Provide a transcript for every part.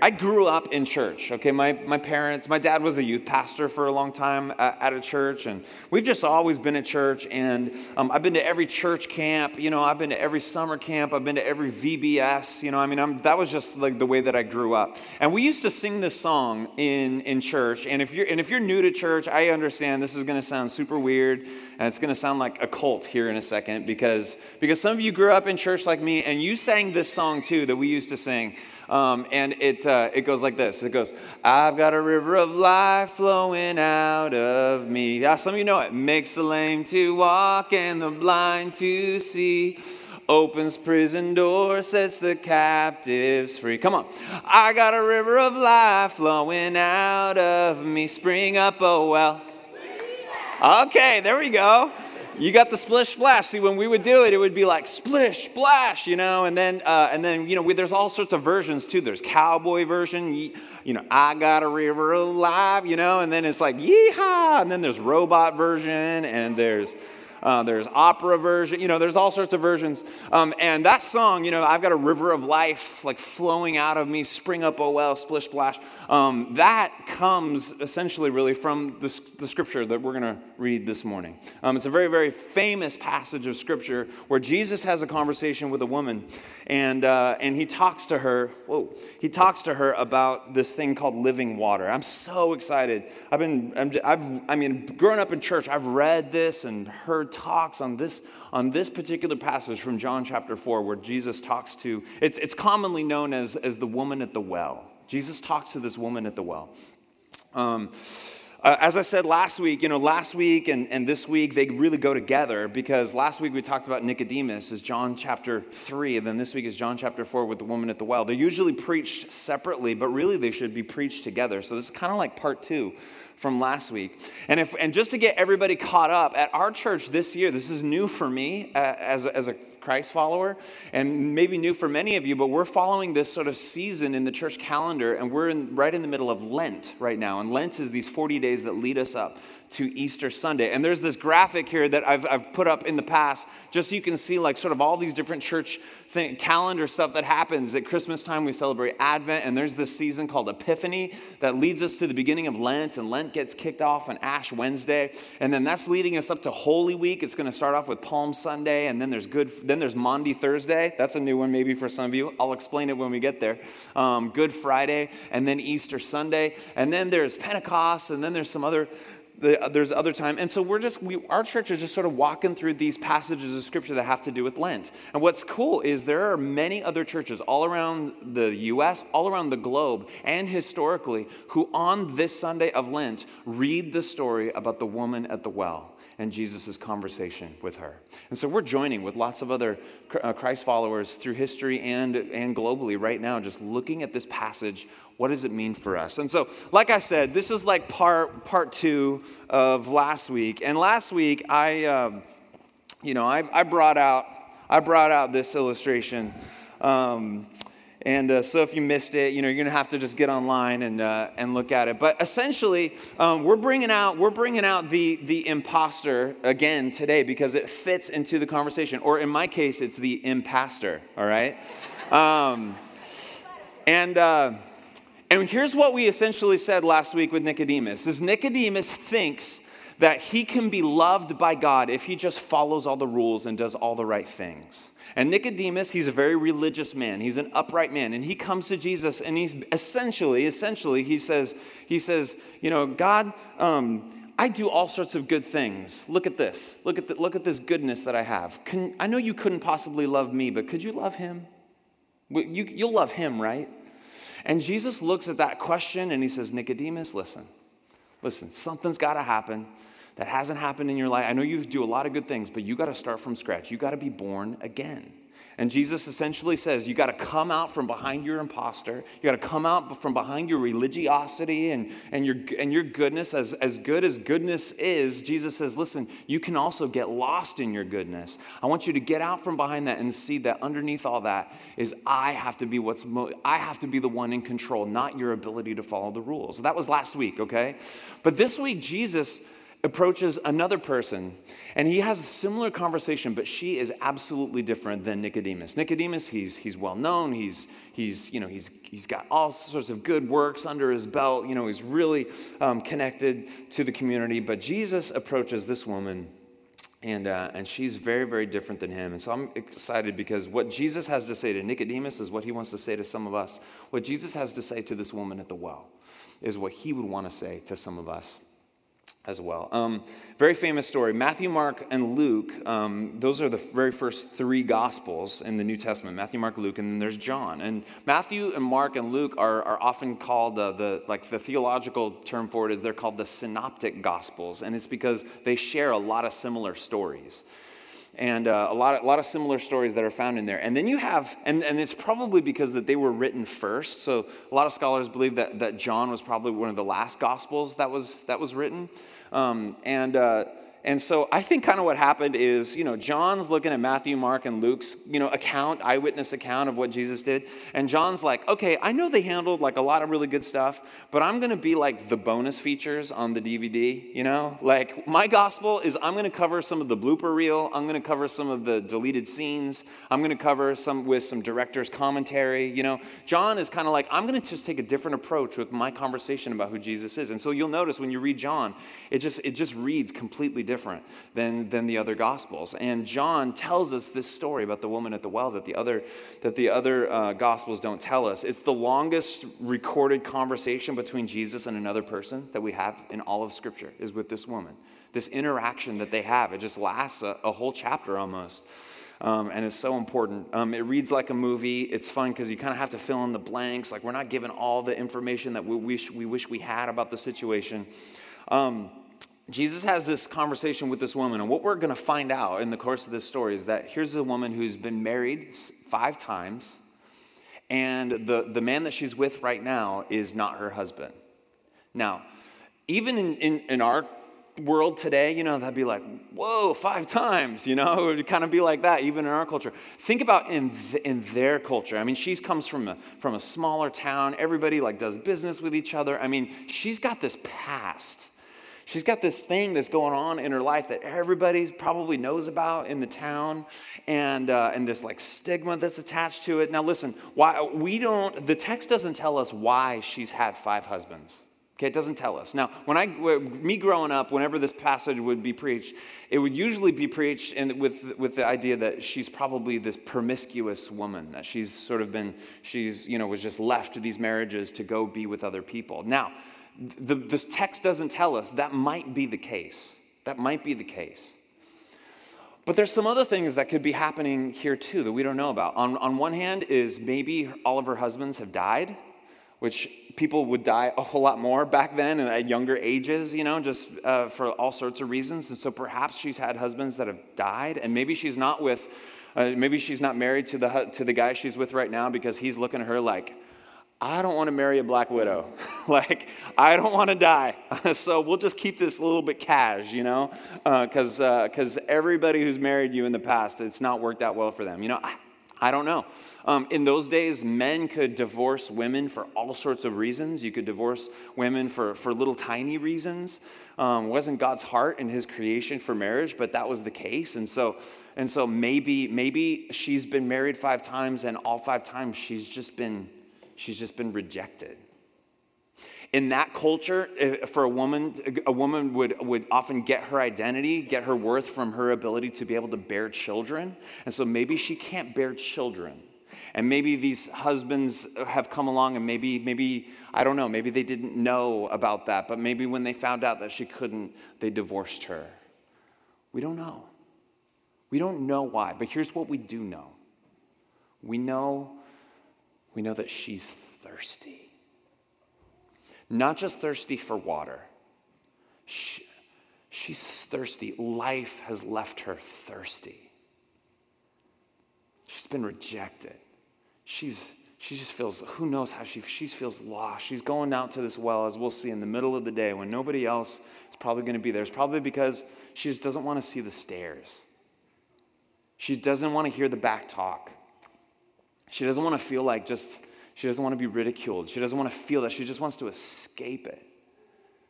I grew up in church, okay? My, my parents, my dad was a youth pastor for a long time at, at a church, and we've just always been at church. And um, I've been to every church camp, you know, I've been to every summer camp, I've been to every VBS, you know, I mean, I'm, that was just like the way that I grew up. And we used to sing this song in, in church. And if, you're, and if you're new to church, I understand this is gonna sound super weird, and it's gonna sound like a cult here in a second, because, because some of you grew up in church like me, and you sang this song too that we used to sing. Um, and it, uh, it goes like this it goes, I've got a river of life flowing out of me. Yeah, some of you know it. Makes the lame to walk and the blind to see. Opens prison doors, sets the captives free. Come on. I got a river of life flowing out of me. Spring up, oh well. Okay, there we go you got the splish splash. See, when we would do it, it would be like splish splash, you know, and then uh, and then you know we, there's all sorts of versions too. There's cowboy version, you know, I got a river alive, you know, and then it's like yeehaw, and then there's robot version, and there's uh, there's opera version, you know, there's all sorts of versions. Um, and that song, you know, I've got a river of life like flowing out of me, spring up, oh well, splish splash. Um, that comes essentially really from the, the scripture that we're going to read this morning. Um, it's a very, very famous passage of scripture where Jesus has a conversation with a woman and, uh, and he talks to her, whoa, he talks to her about this thing called living water. I'm so excited. I've been, i I've, I mean, growing up in church, I've read this and heard talks on this, on this particular passage from John chapter 4 where Jesus talks to, it's, it's commonly known as, as the woman at the well. Jesus talks to this woman at the well. Um, uh, as I said last week, you know, last week and, and this week, they really go together because last week we talked about Nicodemus is John chapter 3, and then this week is John chapter 4 with the woman at the well. They're usually preached separately, but really they should be preached together. So this is kind of like part two from last week. And, if, and just to get everybody caught up, at our church this year, this is new for me uh, as, a, as a Christ follower, and maybe new for many of you, but we're following this sort of season in the church calendar, and we're in, right in the middle of Lent right now. And Lent is these 40 days that lead us up to Easter Sunday. And there's this graphic here that I've, I've put up in the past, just so you can see like sort of all these different church thing, calendar stuff that happens. At Christmas time, we celebrate Advent, and there's this season called Epiphany that leads us to the beginning of Lent, and Lent gets kicked off on Ash Wednesday, and then that's leading us up to Holy Week. It's going to start off with Palm Sunday, and then there's good. Then there's Maundy Thursday. That's a new one maybe for some of you. I'll explain it when we get there. Um, good Friday, and then Easter Sunday, and then there's Pentecost, and then there's some other there's other time. And so we're just, we, our church is just sort of walking through these passages of scripture that have to do with Lent. And what's cool is there are many other churches all around the US, all around the globe, and historically, who on this Sunday of Lent read the story about the woman at the well and Jesus' conversation with her. And so we're joining with lots of other uh, Christ followers through history and, and globally right now, just looking at this passage what does it mean for us? And so, like I said, this is like part part two of last week. And last week, I, um, you know, I, I brought out I brought out this illustration. Um, and uh, so if you missed it, you know, you're to have to just get online and, uh, and look at it. But essentially, um, we're bringing out, we're bringing out the, the imposter again today because it fits into the conversation. Or in my case, it's the impastor, all right? Um, and... Uh, and here's what we essentially said last week with Nicodemus is Nicodemus thinks that he can be loved by God if he just follows all the rules and does all the right things. And Nicodemus, he's a very religious man. He's an upright man. And he comes to Jesus and he's essentially, essentially, he says, he says, you know, God, um, I do all sorts of good things. Look at this. Look at, the, look at this goodness that I have. Can, I know you couldn't possibly love me, but could you love him? You, you'll love him, right? And Jesus looks at that question and he says, Nicodemus, listen, listen, something's got to happen that hasn't happened in your life. I know you do a lot of good things, but you got to start from scratch. You got to be born again. And Jesus essentially says, you got to come out from behind your imposter. You got to come out from behind your religiosity and, and, your, and your goodness. As, as good as goodness is, Jesus says, listen, you can also get lost in your goodness. I want you to get out from behind that and see that underneath all that is I have to be what's mo- I have to be the one in control, not your ability to follow the rules. So that was last week, okay? But this week, Jesus approaches another person and he has a similar conversation but she is absolutely different than nicodemus. Nicodemus he's, he's well known. He's, he's, you know, he's, he's got all sorts of good works under his belt. You know he's really um, connected to the community. But jesus approaches this woman and, uh, and she's very, very different than him. And so I'm excited because what Jesus has to say to Nicodemus is what he wants to say to some of us. What Jesus has to say to this woman at the well is what he would want to say to some of us as well. Um, very famous story. Matthew, Mark, and Luke, um, those are the very first three gospels in the New Testament Matthew, Mark, Luke, and then there's John. And Matthew and Mark and Luke are, are often called uh, the, like the theological term for it is they're called the synoptic gospels. And it's because they share a lot of similar stories and uh, a, lot of, a lot of similar stories that are found in there. And then you have, and, and it's probably because that they were written first. So a lot of scholars believe that, that John was probably one of the last gospels that was, that was written. Um, and uh, and so I think kind of what happened is, you know, John's looking at Matthew, Mark, and Luke's, you know, account, eyewitness account of what Jesus did. And John's like, okay, I know they handled like a lot of really good stuff, but I'm going to be like the bonus features on the DVD, you know? Like my gospel is I'm going to cover some of the blooper reel. I'm going to cover some of the deleted scenes. I'm going to cover some with some director's commentary, you know? John is kind of like, I'm going to just take a different approach with my conversation about who Jesus is. And so you'll notice when you read John, it just, it just reads completely different different than, than the other gospels. And John tells us this story about the woman at the well that the other, that the other uh, gospels don't tell us. It's the longest recorded conversation between Jesus and another person that we have in all of Scripture, is with this woman. This interaction that they have, it just lasts a, a whole chapter almost. Um, and it's so important. Um, it reads like a movie. It's fun because you kind of have to fill in the blanks. Like we're not given all the information that we wish we, wish we had about the situation. Um, Jesus has this conversation with this woman, and what we're going to find out in the course of this story is that here's a woman who's been married five times, and the, the man that she's with right now is not her husband. Now, even in, in, in our world today, you know, that'd be like, whoa, five times, you know, it would kind of be like that, even in our culture. Think about in, th- in their culture. I mean, she comes from a, from a smaller town, everybody like does business with each other. I mean, she's got this past She's got this thing that's going on in her life that everybody probably knows about in the town, and, uh, and this like stigma that's attached to it. Now, listen, why we don't, the text doesn't tell us why she's had five husbands. Okay, it doesn't tell us. Now, when I, me growing up, whenever this passage would be preached, it would usually be preached in, with, with the idea that she's probably this promiscuous woman, that she's sort of been, she's, you know, was just left to these marriages to go be with other people. Now, the, text doesn't tell us that might be the case. That might be the case. But there's some other things that could be happening here too that we don't know about. On, on one hand, is maybe all of her husbands have died, which people would die a whole lot more back then and at younger ages, you know, just uh, for all sorts of reasons. And so perhaps she's had husbands that have died, and maybe she's not with, uh, maybe she's not married to the, to the guy she's with right now because he's looking at her like, I don't want to marry a black widow. like, I don't want to die. so we'll just keep this a little bit cash, you know? Because uh, because uh, everybody who's married you in the past, it's not worked out well for them. You know, I, I don't know. Um, in those days, men could divorce women for all sorts of reasons. You could divorce women for, for little tiny reasons. Um, wasn't God's heart in His creation for marriage, but that was the case. And so, and so maybe maybe she's been married five times, and all five times she's just been she's just been rejected. In that culture, eh, for a woman, a woman would, would often get her identity, get her worth from her ability to be able to bear children. And so maybe she can't bear children. And maybe these husbands have come along and maybe, maybe, I don't know, maybe they didn't know about that, but maybe when they found out that she couldn't, they divorced her. We don't know. We don't know why, but here's what we do know we know we know that she's thirsty. Not just thirsty for water, she, she's thirsty. Life has left her thirsty. She's been rejected. She's, she just feels, who knows how she, she feels lost. She's going out to this well, as we'll see, in the middle of the day when nobody else is probably going to be there. It's probably because she just doesn't want to see the stares. She doesn't want to hear the back talk. She doesn't want to feel like just, she doesn't want to be ridiculed. She doesn't want to feel that. She just wants to escape it.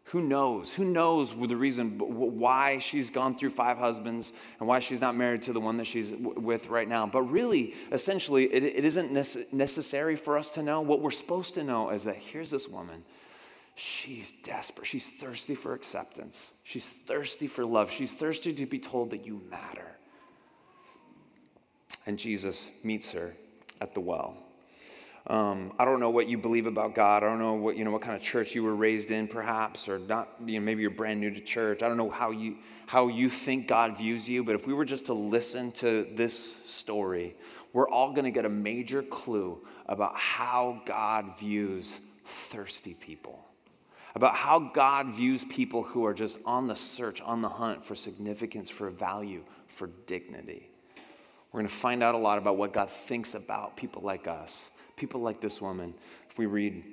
Who knows? Who knows the reason why she's gone through five husbands and why she's not married to the one that she's with right now? But really, essentially, it, it isn't necessary for us to know. What we're supposed to know is that here's this woman. She's desperate. She's thirsty for acceptance. She's thirsty for love. She's thirsty to be told that you matter. And Jesus meets her at the well. Um, I don't know what you believe about God. I don't know what you know what kind of church you were raised in, perhaps, or not. You know, maybe you're brand new to church. I don't know how you how you think God views you. But if we were just to listen to this story, we're all going to get a major clue about how God views thirsty people, about how God views people who are just on the search, on the hunt for significance, for value, for dignity. We're going to find out a lot about what God thinks about people like us people like this woman. If we read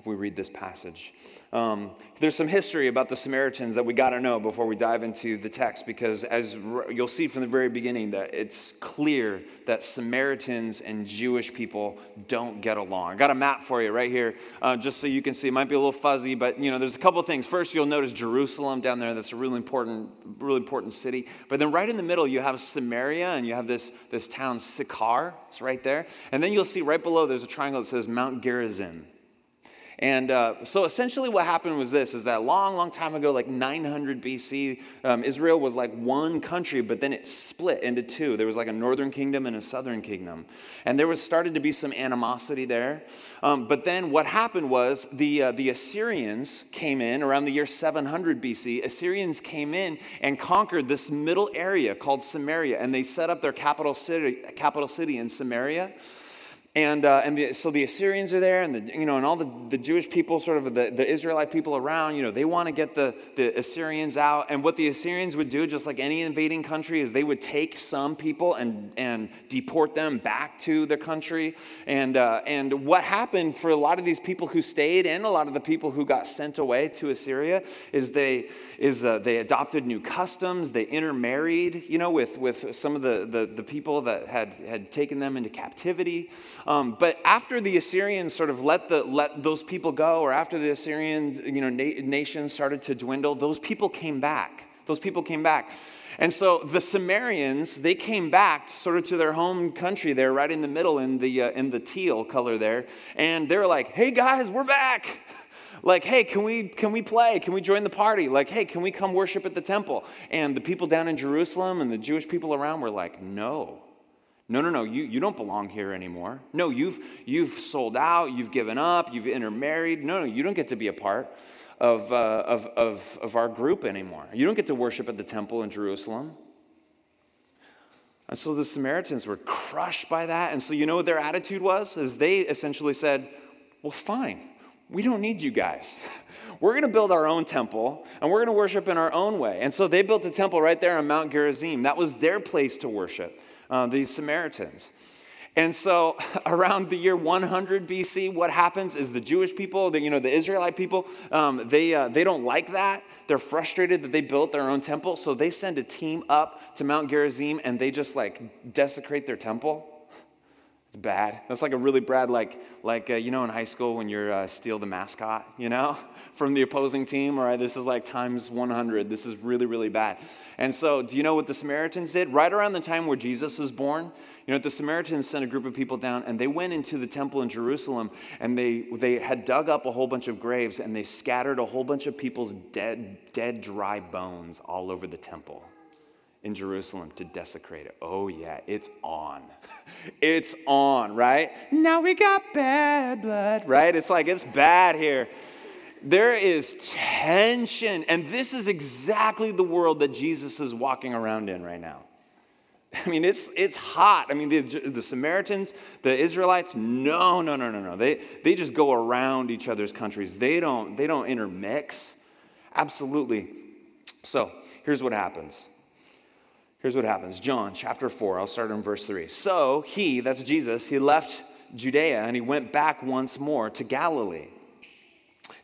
if we read this passage. Um, there's some history about the Samaritans that we got to know before we dive into the text, because as you'll see from the very beginning, that it's clear that Samaritans and Jewish people don't get along. I got a map for you right here, uh, just so you can see. It might be a little fuzzy, but you know, there's a couple things. First, you'll notice Jerusalem down there. That's a really important, really important city. But then right in the middle, you have Samaria, and you have this this town Sychar. It's right there, and then you'll see right below there's a triangle that says Mount Gerizim. And uh, so essentially what happened was this, is that long, long time ago, like 900 BC, um, Israel was like one country, but then it split into two. There was like a northern kingdom and a southern kingdom. And there was started to be some animosity there. Um, but then what happened was the, uh, the Assyrians came in around the year 700 BC. Assyrians came in and conquered this middle area called Samaria, and they set up their capital city, capital city in Samaria. And, uh, and the, so the Assyrians are there, and, the, you know, and all the, the Jewish people, sort of the, the Israelite people around, you know, they want to get the, the Assyrians out. And what the Assyrians would do, just like any invading country, is they would take some people and, and deport them back to their country. And, uh, and what happened for a lot of these people who stayed and a lot of the people who got sent away to Assyria is they, is, uh, they adopted new customs, they intermarried, you know, with, with some of the, the, the people that had, had taken them into captivity. Um, but after the Assyrians sort of let, the, let those people go, or after the Assyrian you know, na- nation started to dwindle, those people came back. Those people came back. And so the Samaritans, they came back sort of to their home country there, right in the middle in the, uh, in the teal color there. And they're like, hey guys, we're back. Like, hey, can we, can we play? Can we join the party? Like, hey, can we come worship at the temple? And the people down in Jerusalem and the Jewish people around were like, no. No, no, no, you, you don't belong here anymore. No, you've, you've sold out, you've given up, you've intermarried. No, no, you don't get to be a part of, uh, of, of, of our group anymore. You don't get to worship at the temple in Jerusalem. And so the Samaritans were crushed by that. And so you know what their attitude was? Is they essentially said, well, fine, we don't need you guys. We're going to build our own temple and we're going to worship in our own way. And so they built a temple right there on Mount Gerizim. That was their place to worship uh, these Samaritans. And so around the year 100 BC, what happens is the Jewish people, the, you know, the Israelite people, um, they, uh, they don't like that. They're frustrated that they built their own temple. So they send a team up to Mount Gerizim and they just like desecrate their temple. It's bad. That's like a really bad, like, like uh, you know, in high school when you're uh, steal the mascot, you know, from the opposing team. All right, this is like times 100. This is really, really bad. And so, do you know what the Samaritans did? Right around the time where Jesus was born, you know, the Samaritans sent a group of people down, and they went into the temple in Jerusalem, and they they had dug up a whole bunch of graves, and they scattered a whole bunch of people's dead, dead, dry bones all over the temple in Jerusalem to desecrate it. Oh, yeah, it's on. it's on, right? Now we got bad blood, right? It's like it's bad here. There is tension, and this is exactly the world that Jesus is walking around in right now. I mean, it's, it's hot. I mean, the, the Samaritans, the Israelites, no, no, no, no, no. They, they just go around each other's countries. They don't, they don't intermix. Absolutely. So here's what happens Here's what happens John chapter 4, I'll start in verse 3. So he, that's Jesus, he left Judea and he went back once more to Galilee.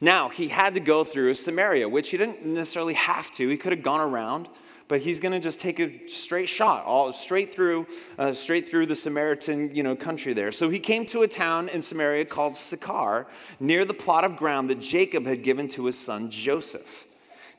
Now, he had to go through Samaria, which he didn't necessarily have to. He could have gone around, but he's going to just take a straight shot, all straight through, uh, straight through the Samaritan, you know, country there. So he came to a town in Samaria called Sychar, near the plot of ground that Jacob had given to his son Joseph.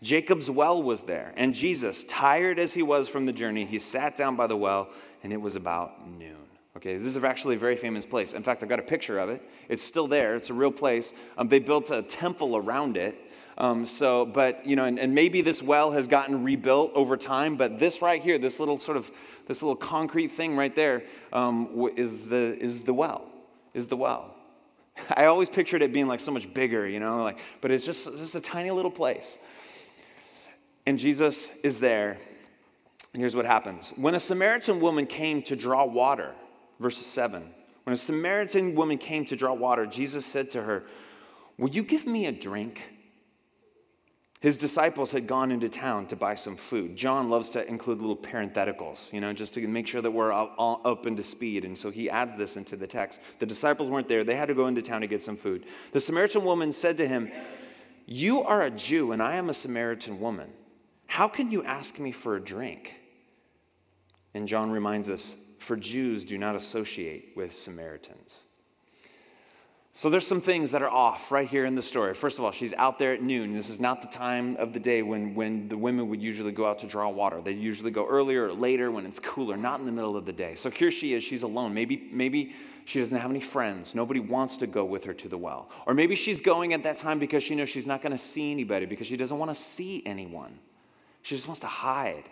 Jacob's well was there, and Jesus, tired as he was from the journey, he sat down by the well, and it was about noon. Okay, this is actually a very famous place. In fact, I've got a picture of it. It's still there. It's a real place. Um, they built a temple around it um, so, but, you know, and, and, maybe this well has gotten rebuilt over time, but this right here, this little sort of, this little concrete thing right there, um, is the, is the well, is the well. I always pictured it being like so much bigger, you know, like, but it's just, just a tiny little place. And Jesus is there, and here's what happens. When a Samaritan woman came to draw water, verse 7, when a Samaritan woman came to draw water, Jesus said to her, Will you give me a drink? His disciples had gone into town to buy some food. John loves to include little parentheticals, you know, just to make sure that we're all up into speed. And so he adds this into the text. The disciples weren't there, they had to go into town to get some food. The Samaritan woman said to him, You are a Jew, and I am a Samaritan woman. How can you ask me for a drink? And John reminds us, For Jews do not associate with Samaritans. So there's some things that are off right here in the story. First of all, she's out there at noon. This is not the time of the day when, when the women would usually go out to draw water. They usually go earlier or later when it's cooler, not in the middle of the day. So here she is, she's alone. Maybe, maybe she doesn't have any friends. Nobody wants to go with her to the well. Or maybe she's going at that time because she knows she's not going to see anybody, because she doesn't want to see anyone. She just wants to hide.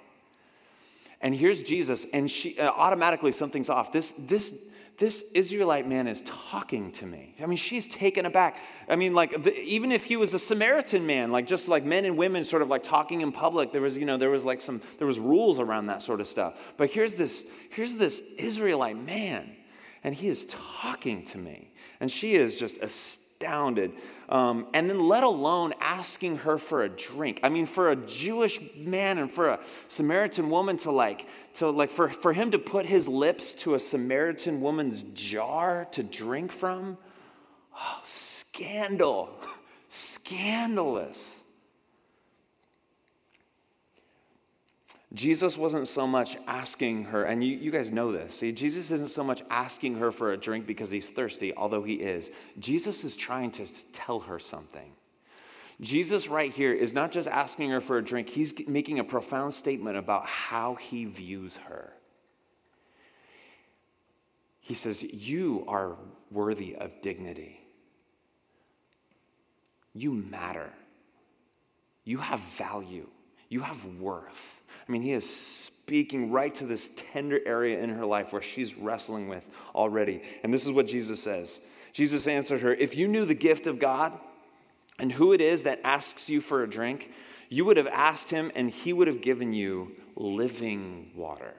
And here's Jesus, and she uh, automatically something's off. This, this, this Israelite man is talking to me. I mean, she's taken aback. I mean, like, the, even if he was a Samaritan man, like just like men and women sort of like talking in public, there was, you know, there was like some, there was rules around that sort of stuff. But here's this, here's this Israelite man, and he is talking to me. And she is just astounded astounded. Um, and then, let alone asking her for a drink. I mean, for a Jewish man and for a Samaritan woman to like, to like, for, for him to put his lips to a Samaritan woman's jar to drink from, oh, scandal, scandalous. Jesus wasn't so much asking her, and you, you guys know this. See, Jesus isn't so much asking her for a drink because he's thirsty, although he is. Jesus is trying to tell her something. Jesus, right here, is not just asking her for a drink, he's making a profound statement about how he views her. He says, You are worthy of dignity. You matter. You have value. You have worth. I mean, he is speaking right to this tender area in her life where she's wrestling with already. And this is what Jesus says Jesus answered her If you knew the gift of God and who it is that asks you for a drink, you would have asked him, and he would have given you living water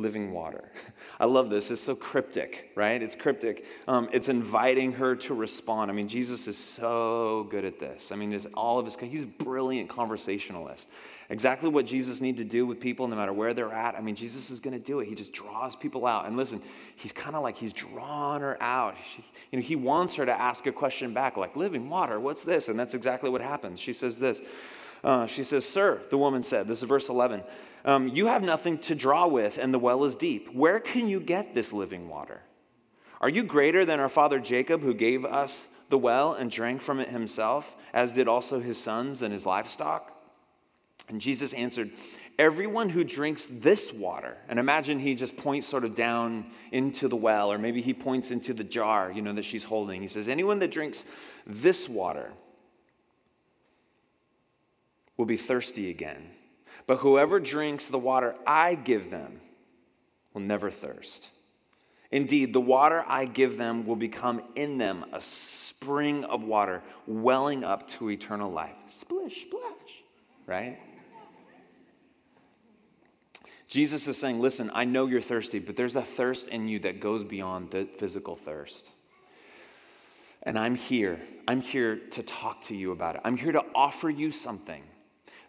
living water. I love this. It's so cryptic, right? It's cryptic. Um, it's inviting her to respond. I mean, Jesus is so good at this. I mean, all of his, he's brilliant conversationalist. Exactly what Jesus needs to do with people, no matter where they're at. I mean, Jesus is going to do it. He just draws people out. And listen, he's kind of like he's drawn her out. She, you know, he wants her to ask a question back, like, living water, what's this? And that's exactly what happens. She says this. Uh, she says, Sir, the woman said, this is verse 11, um, you have nothing to draw with, and the well is deep. Where can you get this living water? Are you greater than our father Jacob, who gave us the well and drank from it himself, as did also his sons and his livestock? And Jesus answered, Everyone who drinks this water, and imagine he just points sort of down into the well, or maybe he points into the jar, you know, that she's holding. He says, Anyone that drinks this water will be thirsty again. But whoever drinks the water I give them will never thirst. Indeed, the water I give them will become in them a spring of water welling up to eternal life. Splish, splash, right? Jesus is saying, Listen, I know you're thirsty, but there's a thirst in you that goes beyond the physical thirst. And I'm here. I'm here to talk to you about it. I'm here to offer you something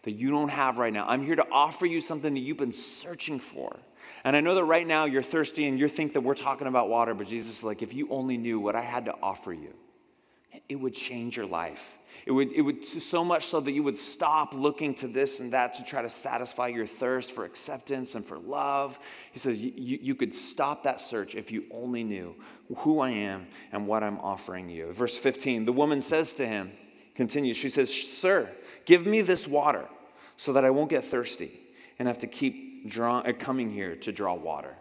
that you don't have right now. I'm here to offer you something that you've been searching for. And I know that right now you're thirsty and you think that we're talking about water, but Jesus is like, if you only knew what I had to offer you, it would change your life. It would, it would so much so that you would stop looking to this and that to try to satisfy your thirst for acceptance and for love. He says you, you could stop that search if you only knew who I am and what I'm offering you. Verse 15, the woman says to him, continues, she says, Sir, give me this water so that I won't get thirsty and have to keep draw, uh, coming here to draw water.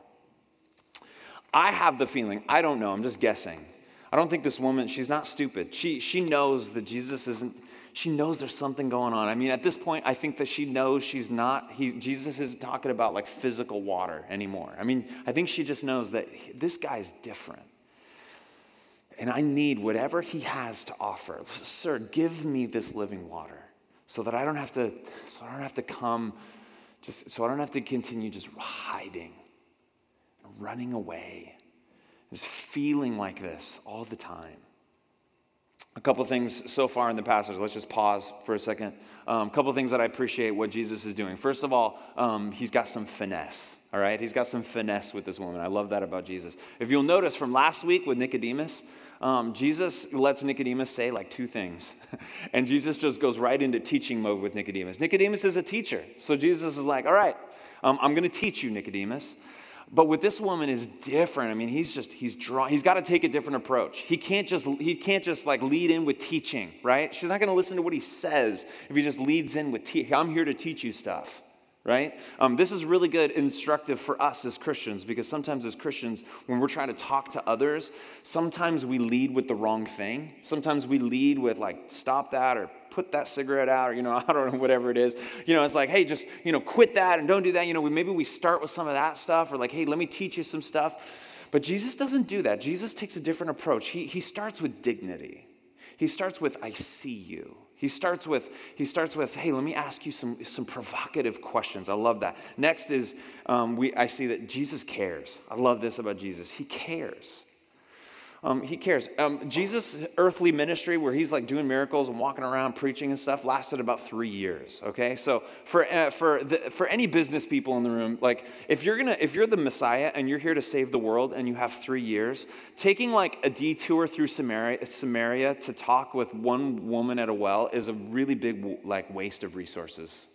I have the feeling, I don't know, I'm just guessing I don't think this woman, she's not stupid. She, she knows that Jesus isn't, she knows there's something going on. I mean, at this point, I think that she knows she's not, he, Jesus isn't talking about like physical water anymore. I mean, I think she just knows that this guy's different. And I need whatever he has to offer. Sir, give me this living water so that I don't have to, so I don't have to come, just so I don't have to continue just hiding, running away just feeling like this all the time. A couple things so far in the passage. Let's just pause for a second. A um, couple things that I appreciate what Jesus is doing. First of all, um, he's got some finesse. All right, he's got some finesse with this woman. I love that about Jesus. If you'll notice from last week with Nicodemus, um, Jesus lets Nicodemus say like two things. and Jesus just goes right into teaching mode with Nicodemus. Nicodemus is a teacher. So Jesus is like, all right, um, I'm going to teach you, Nicodemus. But with this woman is different. I mean, he's just he's drawn. He's got to take a different approach. He can't just he can't just like lead in with teaching, right? She's not going to listen to what he says if he just leads in with te- I'm here to teach you stuff, right? Um, this is really good instructive for us as Christians because sometimes as Christians, when we're trying to talk to others, sometimes we lead with the wrong thing. Sometimes we lead with like stop that or put that cigarette out, or, you know, I don't know, whatever it is. You know, it's like, hey, just, you know, quit that and don't do that. You know, maybe we start with some of that stuff, or like, hey, let me teach you some stuff. But Jesus doesn't do that. Jesus takes a different approach. He, he starts with dignity. He starts with, I see you. He starts with, he starts with, hey, let me ask you some, some provocative questions. I love that. Next is, um, we, I see that Jesus cares. I love this about Jesus. He cares. Um, he cares. Um, Jesus' earthly ministry, where he's like doing miracles and walking around preaching and stuff, lasted about three years. Okay, so for uh, for the, for any business people in the room, like if you're gonna if you're the Messiah and you're here to save the world and you have three years, taking like a detour through Samaria, Samaria to talk with one woman at a well is a really big like waste of resources.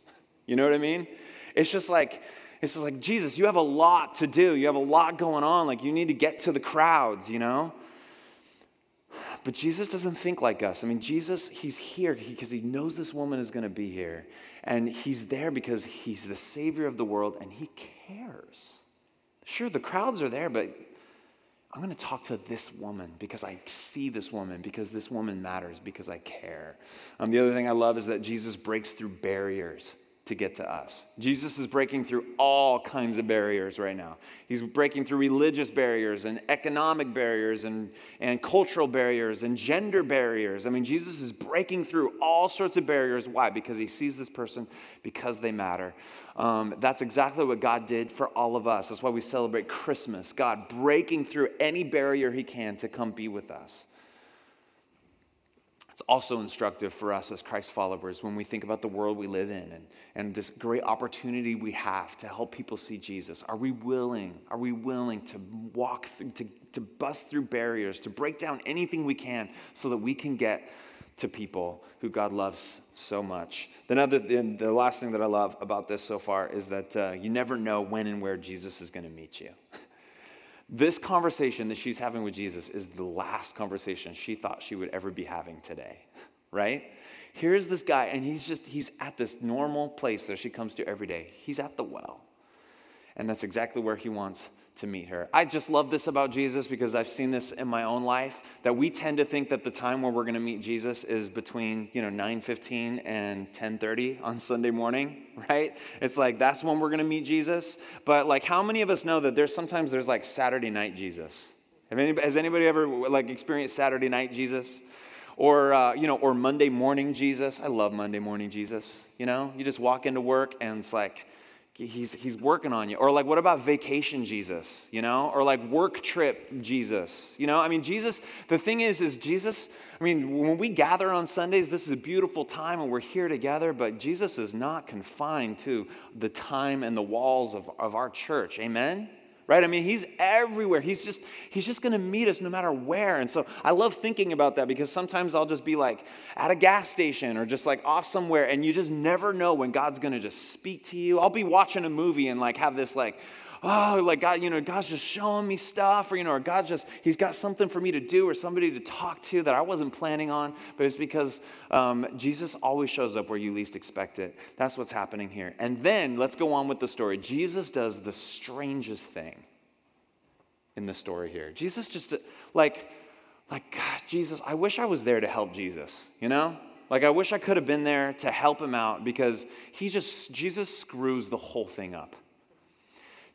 You know what I mean? It's just like it's just like Jesus, you have a lot to do. You have a lot going on. Like you need to get to the crowds. You know. But Jesus doesn't think like us. I mean, Jesus, he's here because he knows this woman is going to be here. And he's there because he's the Savior of the world and he cares. Sure, the crowds are there, but I'm going to talk to this woman because I see this woman, because this woman matters, because I care. Um, the other thing I love is that Jesus breaks through barriers to get to us. Jesus is breaking through all kinds of barriers right now. He's breaking through religious barriers and economic barriers and, and cultural barriers and gender barriers. I mean, Jesus is breaking through all sorts of barriers. Why? Because he sees this person, because they matter. Um, that's exactly what God did for all of us. That's why we celebrate Christmas. God breaking through any barrier he can to come be with us. It's also instructive for us as Christ followers when we think about the world we live in and, and this great opportunity we have to help people see Jesus. Are we willing? Are we willing to walk through, to, to bust through barriers, to break down anything we can so that we can get to people who God loves so much. Then, other, the last thing that I love about this so far is that uh, you never know when and where Jesus is going to meet you. This conversation that she's having with Jesus is the last conversation she thought she would ever be having today, right? Here's this guy, and he's just, he's at this normal place that she comes to every day. He's at the well. And that's exactly where he wants to meet her. I just love this about Jesus because I've seen this in my own life that we tend to think that the time where we're going to meet Jesus is between, you know, 9:15 and 10:30 on Sunday morning, right? It's like that's when we're going to meet Jesus. But like how many of us know that there's sometimes there's like Saturday night Jesus? Anybody, has anybody ever like experienced Saturday night Jesus? Or, uh, you know, or Monday morning Jesus. I love Monday morning Jesus. You know, you just walk into work and it's like, he's, he's working on you. Or like, what about vacation Jesus, you know? Or like work trip Jesus, you know? I mean, Jesus, the thing is, is Jesus, I mean, when we gather on Sundays, this is a beautiful time and we're here together, but Jesus is not confined to the time and the walls of, of our church. Amen? Right? I mean, he's everywhere. He's just he's just going to meet us no matter where. And so I love thinking about that because sometimes I'll just be like at a gas station or just like off somewhere and you just never know when God's going to just speak to you. I'll be watching a movie and like have this like oh, like God, you know, God's just showing me stuff, or, you know, or God just, He's got something for me to do or somebody to talk to that I wasn't planning on, but it's because um, Jesus always shows up where you least expect it. That's what's happening here. And then let's go on with the story. Jesus does the strangest thing in the story here. Jesus just, like, like, God, Jesus, I wish I was there to help Jesus, you know? Like, I wish I could have been there to help him out because he just, Jesus screws the whole thing up.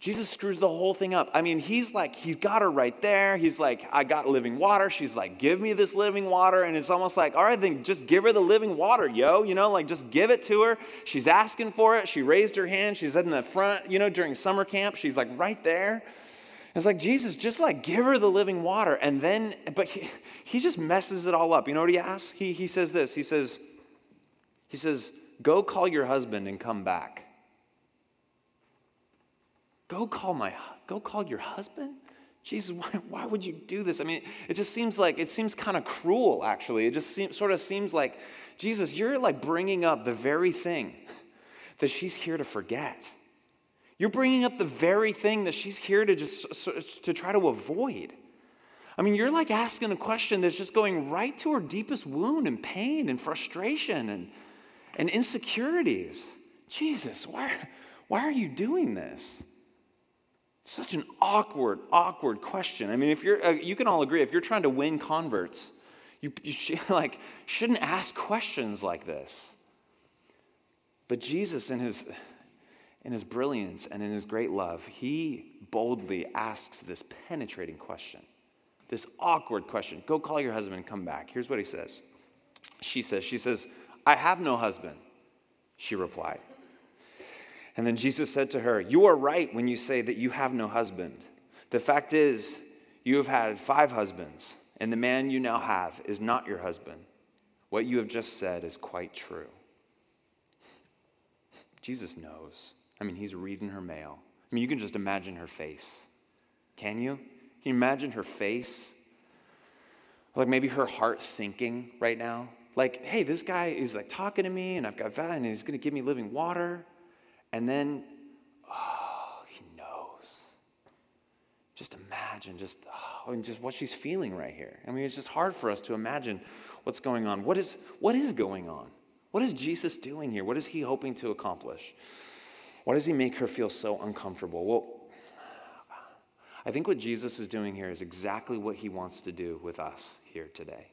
Jesus screws the whole thing up. I mean, he's like, he's got her right there. He's like, I got living water. She's like, give me this living water. And it's almost like, all right, then just give her the living water, yo. You know, like just give it to her. She's asking for it. She raised her hand. She's in the front, you know, during summer camp. She's like right there. It's like, Jesus, just like give her the living water. And then, but he, he just messes it all up. You know what he asks? He, he says this. He says, he says, go call your husband and come back. Go call my go call your husband? Jesus, why, why would you do this? I mean, it just seems like, it seems kind of cruel, actually. It just seems, sort of seems like, Jesus, you're like bringing up the very thing that she's here to forget. You're bringing up the very thing that she's here to just to try to avoid. I mean, you're like asking a question that's just going right to her deepest wound and pain and frustration and, and insecurities. Jesus, why, why are you doing this? Such an awkward, awkward question. I mean, if you're, uh, you can all agree, if you're trying to win converts, you, you should, like, shouldn't ask questions like this. But Jesus, in his, in his brilliance and in his great love, he boldly asks this penetrating question, this awkward question. Go call your husband and come back. Here's what he says. She says, She says, I have no husband, she replied. And then Jesus said to her, You are right when you say that you have no husband. The fact is, you have had five husbands, and the man you now have is not your husband. What you have just said is quite true. Jesus knows. I mean, he's reading her mail. I mean, you can just imagine her face. Can you? Can you imagine her face? Like maybe her heart sinking right now. Like, hey, this guy is like talking to me, and I've got value, and he's to give me living water. And then, oh, he knows. Just imagine, just, oh, and just what she's feeling right here. I mean, it's just hard for us to imagine what's going on. What is, what is going on? What is Jesus doing here? What is he hoping to accomplish? Why does he make her feel so uncomfortable? Well, I think what Jesus is doing here is exactly what he wants to do with us here today.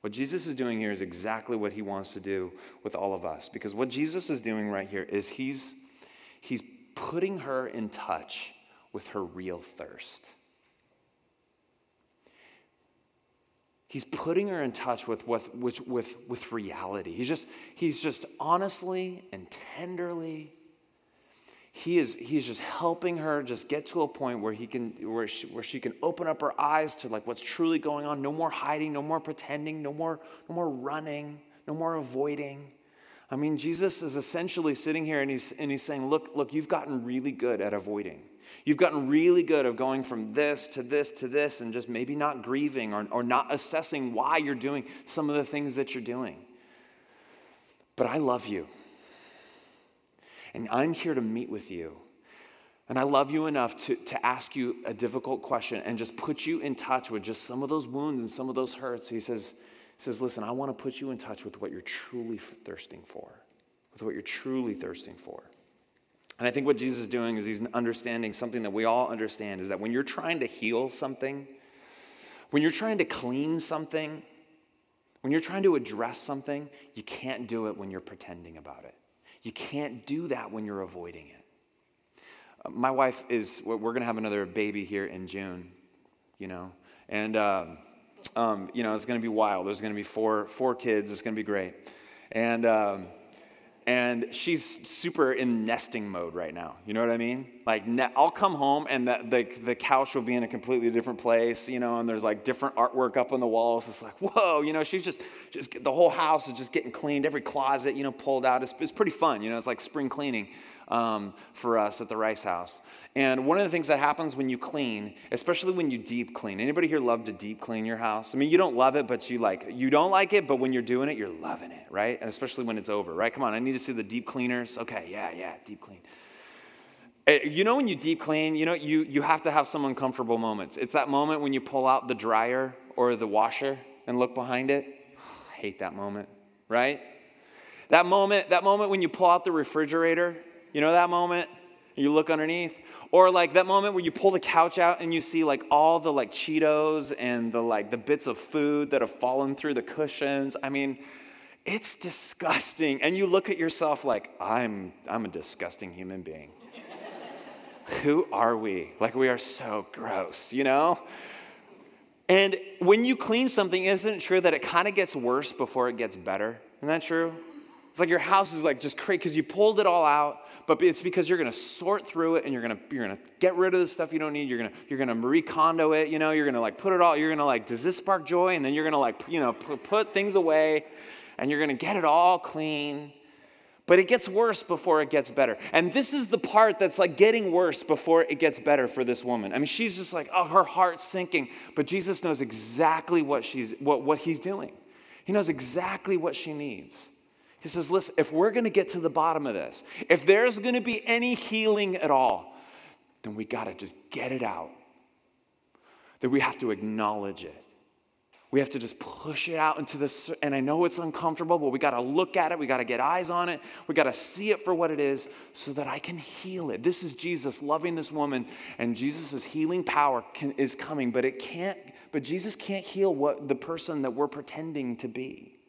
What Jesus is doing here is exactly what he wants to do with all of us. Because what Jesus is doing right here is he's, he's putting her in touch with her real thirst. He's putting her in touch with, with, with, with, with reality. He's just, he's just honestly and tenderly he is he's just helping her just get to a point where he can where she, where she can open up her eyes to like what's truly going on. No more hiding no more pretending no more no more running no more avoiding. I mean jesus is essentially sitting here and he's and he's saying look look you've gotten really good at avoiding. You've gotten really good of going from this to this to this and just maybe not grieving or, or not assessing why you're doing some of the things that you're doing. But i love you and I'm here to meet with you. And I love you enough to, to ask you a difficult question and just put you in touch with just some of those wounds and some of those hurts. He says, he says Listen, I want to put you in touch with what you're truly thirsting for, with what you're truly thirsting for. And I think what Jesus is doing is he's understanding something that we all understand is that when you're trying to heal something, when you're trying to clean something, when you're trying to address something, you can't do it when you're pretending about it. You can't do that when you're avoiding it. Uh, my wife is, we're going to have another baby here in June, you know, and, um, um, you know, it's going to be wild. There's going to be four, four kids. It's going to be great. And, um, and she's super in nesting mode right now. You know what I mean? Like, ne- I'll come home and the, the, the, couch will be in a completely different place, you know, and there's like different artwork up on the walls. It's like, whoa, you know, she's just, just the whole house is just getting cleaned, every closet, you know, pulled out. It's, it's pretty fun, you know, it's like spring cleaning. Um, for us at the Rice House. And one of the things that happens when you clean, especially when you deep clean, anybody here love to deep clean your house? I mean, you don't love it, but you like, you don't like it, but when you're doing it, you're loving it, right? And especially when it's over, right? Come on, I need to see the deep cleaners. Okay, yeah, yeah, deep clean. Eh, you know when you deep clean, you know, you, you have to have some uncomfortable moments. It's that moment when you pull out the dryer or the washer and look behind it. I hate that moment, right? That moment, that moment when you pull out the refrigerator, you know that moment? You look underneath. Or like that moment where you pull the couch out and you see like all the like Cheetos and the like the bits of food that have fallen through the cushions. I mean, it's disgusting. And you look at yourself like, I'm I'm a disgusting human being. Who are we? Like we are so gross, you know? And when you clean something, isn't it true that it kind of gets worse before it gets better? Isn't that true? It's like your house is like just crazy because you pulled it all out, but it's because you're gonna sort through it and you're gonna you're gonna get rid of the stuff you don't need. You're gonna you're gonna Marie Kondo it. You know, you're gonna like put it all. You're gonna like, does this spark joy? And then you're gonna like you know put things away, and you're gonna get it all clean. But it gets worse before it gets better. And this is the part that's like getting worse before it gets better for this woman. I mean, she's just like, oh, her heart's sinking. But Jesus knows exactly what she's what, what he's doing. He knows exactly what she needs. He says, listen, if we're gonna get to the bottom of this, if there's gonna be any healing at all, then we gotta just get it out. That we have to acknowledge it. We have to just push it out into the, and I know it's uncomfortable, but we got to look at it. We got to get eyes on it. We got to see it for what it is so that I can heal it. This is Jesus loving this woman, and Jesus' healing power can, is coming, but it can't, but Jesus can't heal what the person that we're pretending to be.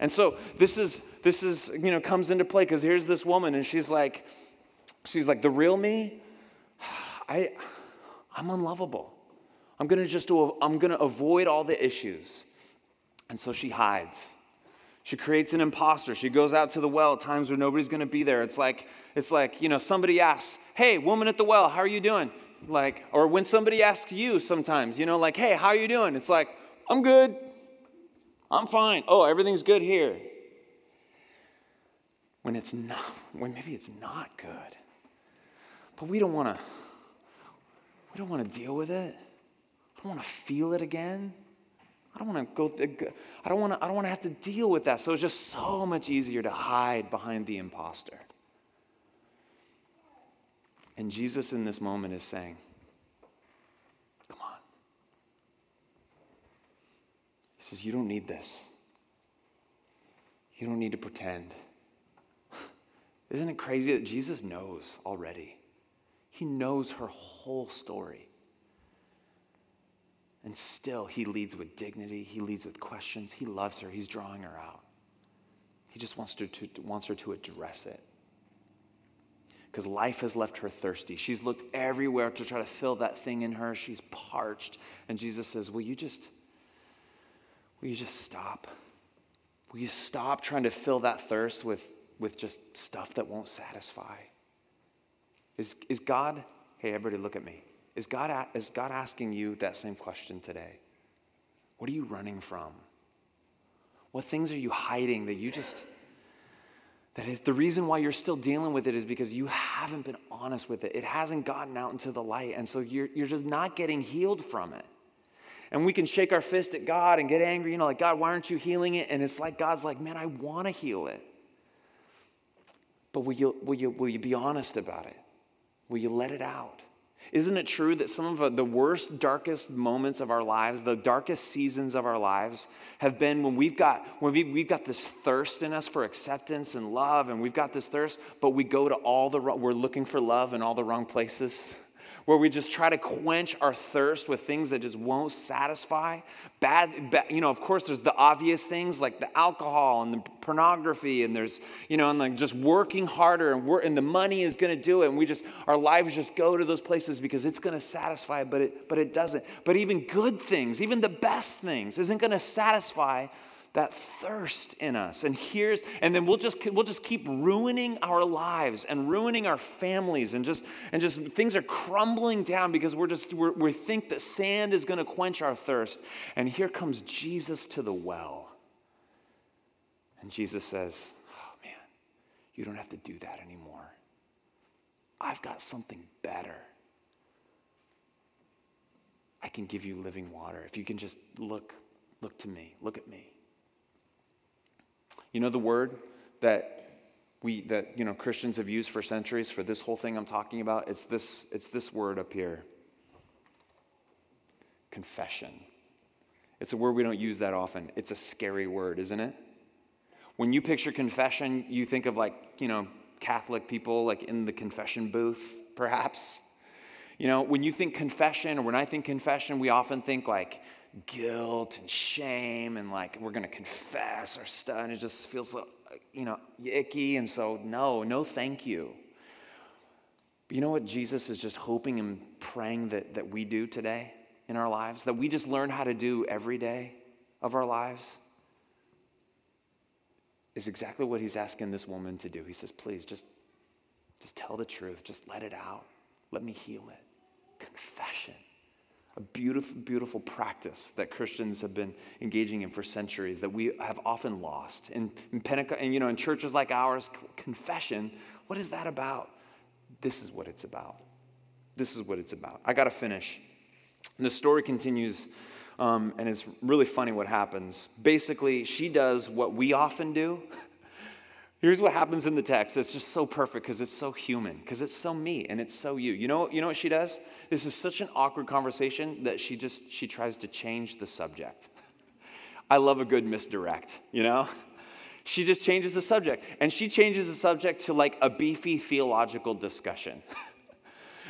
And so this is, this is, you know, comes into play because here's this woman, and she's like, she's like, the real me, I, I'm unlovable. I'm to just do, I'm to avoid all the issues. And so she hides. She creates an imposter. She goes out to the well at times where nobody's going to be there. It's like, it's like, you know, somebody asks, "Hey, woman at the well, how are you doing?" Like, or when somebody asks you sometimes, you know, like, "Hey, how are you doing?" It's like, "I'm good. I'm fine. Oh, everything's good here." When it's not, when maybe it's not good. But we don't want to we don't want to deal with it. I don't want to feel it again. I don't want to go. Th- I don't want to. I don't want to have to deal with that. So it's just so much easier to hide behind the imposter. And Jesus in this moment is saying, "Come on." He says, "You don't need this. You don't need to pretend." Isn't it crazy that Jesus knows already? He knows her whole story. And still, he leads with dignity. He leads with questions. He loves her. He's drawing her out. He just wants, to, to wants her to address it. Because life has left her thirsty. She's looked everywhere to try to fill that thing in her. She's parched. And Jesus says, Will you just, will you just stop? Will you stop trying to fill that thirst with, with just stuff that won't satisfy? Is, is God, hey, everybody look at me. Is God, is God asking you that same question today? What are you running from? What things are you hiding that you just, that is the reason why you're still dealing with it is because you haven't been honest with it. It hasn't gotten out into the light. And so you're, you're just not getting healed from it. And we can shake our fist at God and get angry, you know, like, God, why aren't you healing it? And it's like God's like, man, I want to heal it. But will you, will, you, will you be honest about it? Will you let it out? Isn't it true that some of the worst, darkest moments of our lives, the darkest seasons of our lives, have been when we've got, when we've got this thirst in us for acceptance and love, and we've got this thirst, but we go to all the, we're looking for love in all the wrong places? Where we just try to quench our thirst with things that just won't satisfy. Bad, bad, you know, of course, there's the obvious things like the alcohol and the pornography, and there's, you know, and like just working harder and, work, and the money is going to do it. And we just, our lives just go to those places because it's going to satisfy, but it, but it doesn't. But even good things, even the best things, isn't going to satisfy that thirst in us and here's and then we'll just we'll just keep ruining our lives and ruining our families and just and just things are crumbling down because we're just we're, we think that sand is going to quench our thirst and here comes jesus to the well and jesus says oh man you don't have to do that anymore I've got something better. I can give you living water. If you can just look, look to me, look at me. You know the word that we that you know Christians have used for centuries for this whole thing I'm talking about? It's this, it's this word up here. Confession. It's a word we don't use that often. It's a scary word, isn't it? When you picture confession, you think of like, you know, Catholic people like in the confession booth, perhaps. You know, when you think confession, or when I think confession, we often think like guilt and shame and like we're going to confess our stuff, and it just feels, you know, icky. And so, no, no, thank you. But you know what Jesus is just hoping and praying that, that we do today in our lives, that we just learn how to do every day of our lives? Is exactly what he's asking this woman to do. He says, please, just, just tell the truth. Just let it out. Let me heal it confession. A beautiful, beautiful practice that Christians have been engaging in for centuries that we have often lost. In, in Pentecost, and you know, in churches like ours, confession, what is that about? This is what it's about. This is what it's about. I got to finish. And the story continues, um, and it's really funny what happens. Basically, she does what we often do. Here's what happens in the text. It's just so perfect because it's so human, because it's so me and it's so you. You know, you know what she does? This is such an awkward conversation that she just she tries to change the subject. I love a good misdirect, you know? She just changes the subject. And she changes the subject to like a beefy theological discussion.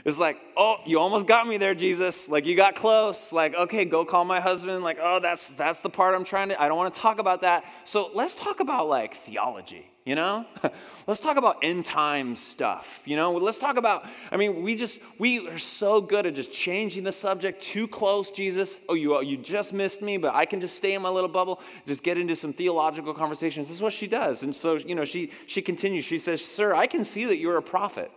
It's like, oh, you almost got me there, Jesus. Like you got close. Like, okay, go call my husband. Like, oh, that's that's the part I'm trying to. I don't want to talk about that. So let's talk about like theology. You know, let's talk about end time stuff. You know, let's talk about. I mean, we just we are so good at just changing the subject too close. Jesus, oh, you you just missed me, but I can just stay in my little bubble, just get into some theological conversations. This is what she does, and so you know, she she continues. She says, "Sir, I can see that you're a prophet."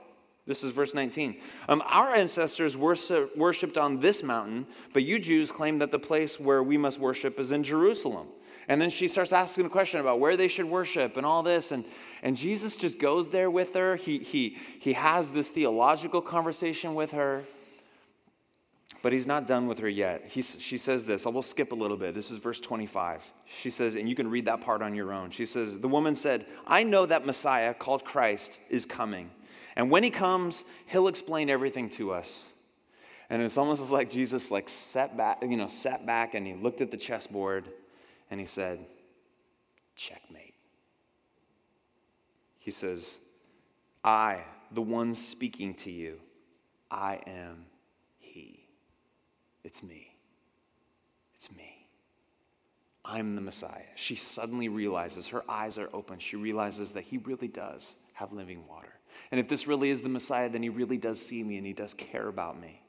This is verse 19. Um, our ancestors worshiped on this mountain, but you Jews claim that the place where we must worship is in Jerusalem. And then she starts asking a question about where they should worship and all this. And, and Jesus just goes there with her. He, he, he has this theological conversation with her, but he's not done with her yet. He, she says this. I will skip a little bit. This is verse 25. She says, and you can read that part on your own. She says, The woman said, I know that Messiah, called Christ, is coming. And when he comes, he'll explain everything to us. And it's almost like Jesus like sat back, you know, sat back and he looked at the chessboard and he said, checkmate. He says, I, the one speaking to you, I am he. It's me. It's me. I'm the Messiah. She suddenly realizes, her eyes are open. She realizes that he really does have living water. And if this really is the Messiah, then he really does see me and he does care about me.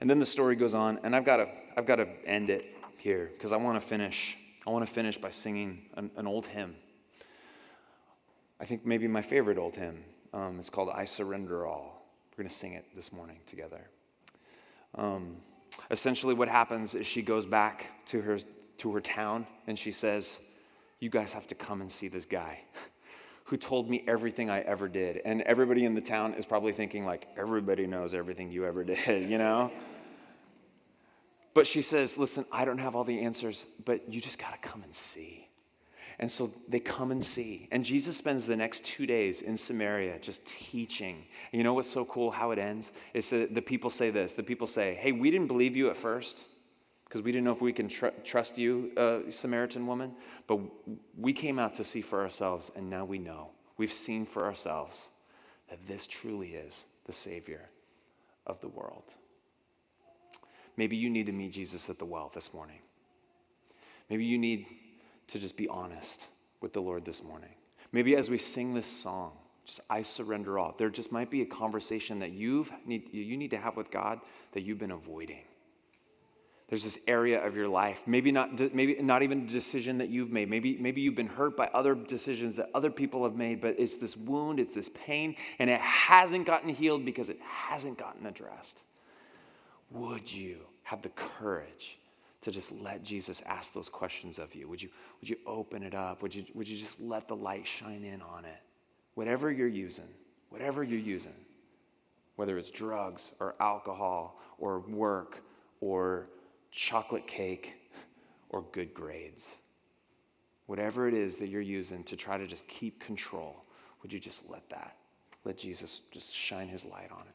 And then the story goes on, and I've got to, I've got to end it here because I want to finish. I want to finish by singing an, an, old hymn. I think maybe my favorite old hymn. Um, it's called I Surrender All. We're going to sing it this morning together. Um, essentially, what happens is she goes back to her, to her town and she says, You guys have to come and see this guy. who told me everything I ever did. And everybody in the town is probably thinking, like, everybody knows everything you ever did, you know? But she says, listen, I don't have all the answers, but you just got to come and see. And so they come and see. And Jesus spends the next two days in Samaria just teaching. And you know what's so cool how it ends? Is that the people say this the people say, hey, we didn't believe you at first because we didn't know if we can tr- trust you, uh, Samaritan woman. But we came out to see for ourselves, and now we know. We've seen for ourselves that this truly is the Savior of the world. Maybe you need to meet Jesus at the well this morning. Maybe you need to just be honest with the Lord this morning. Maybe as we sing this song, just I surrender all. There just might be a conversation that you've need, you need to have with God that you've been avoiding there's this area of your life maybe not maybe not even a decision that you've made maybe maybe you've been hurt by other decisions that other people have made but it's this wound it's this pain and it hasn't gotten healed because it hasn't gotten addressed would you have the courage to just let Jesus ask those questions of you? Would you would you open it up? Would you would you just let the light shine in on it? Whatever you're using whatever you're using, whether it's drugs or alcohol or work or chocolate cake or good grades, whatever it is that you're using to try to just keep control, would you just let that, let Jesus just shine his light on it?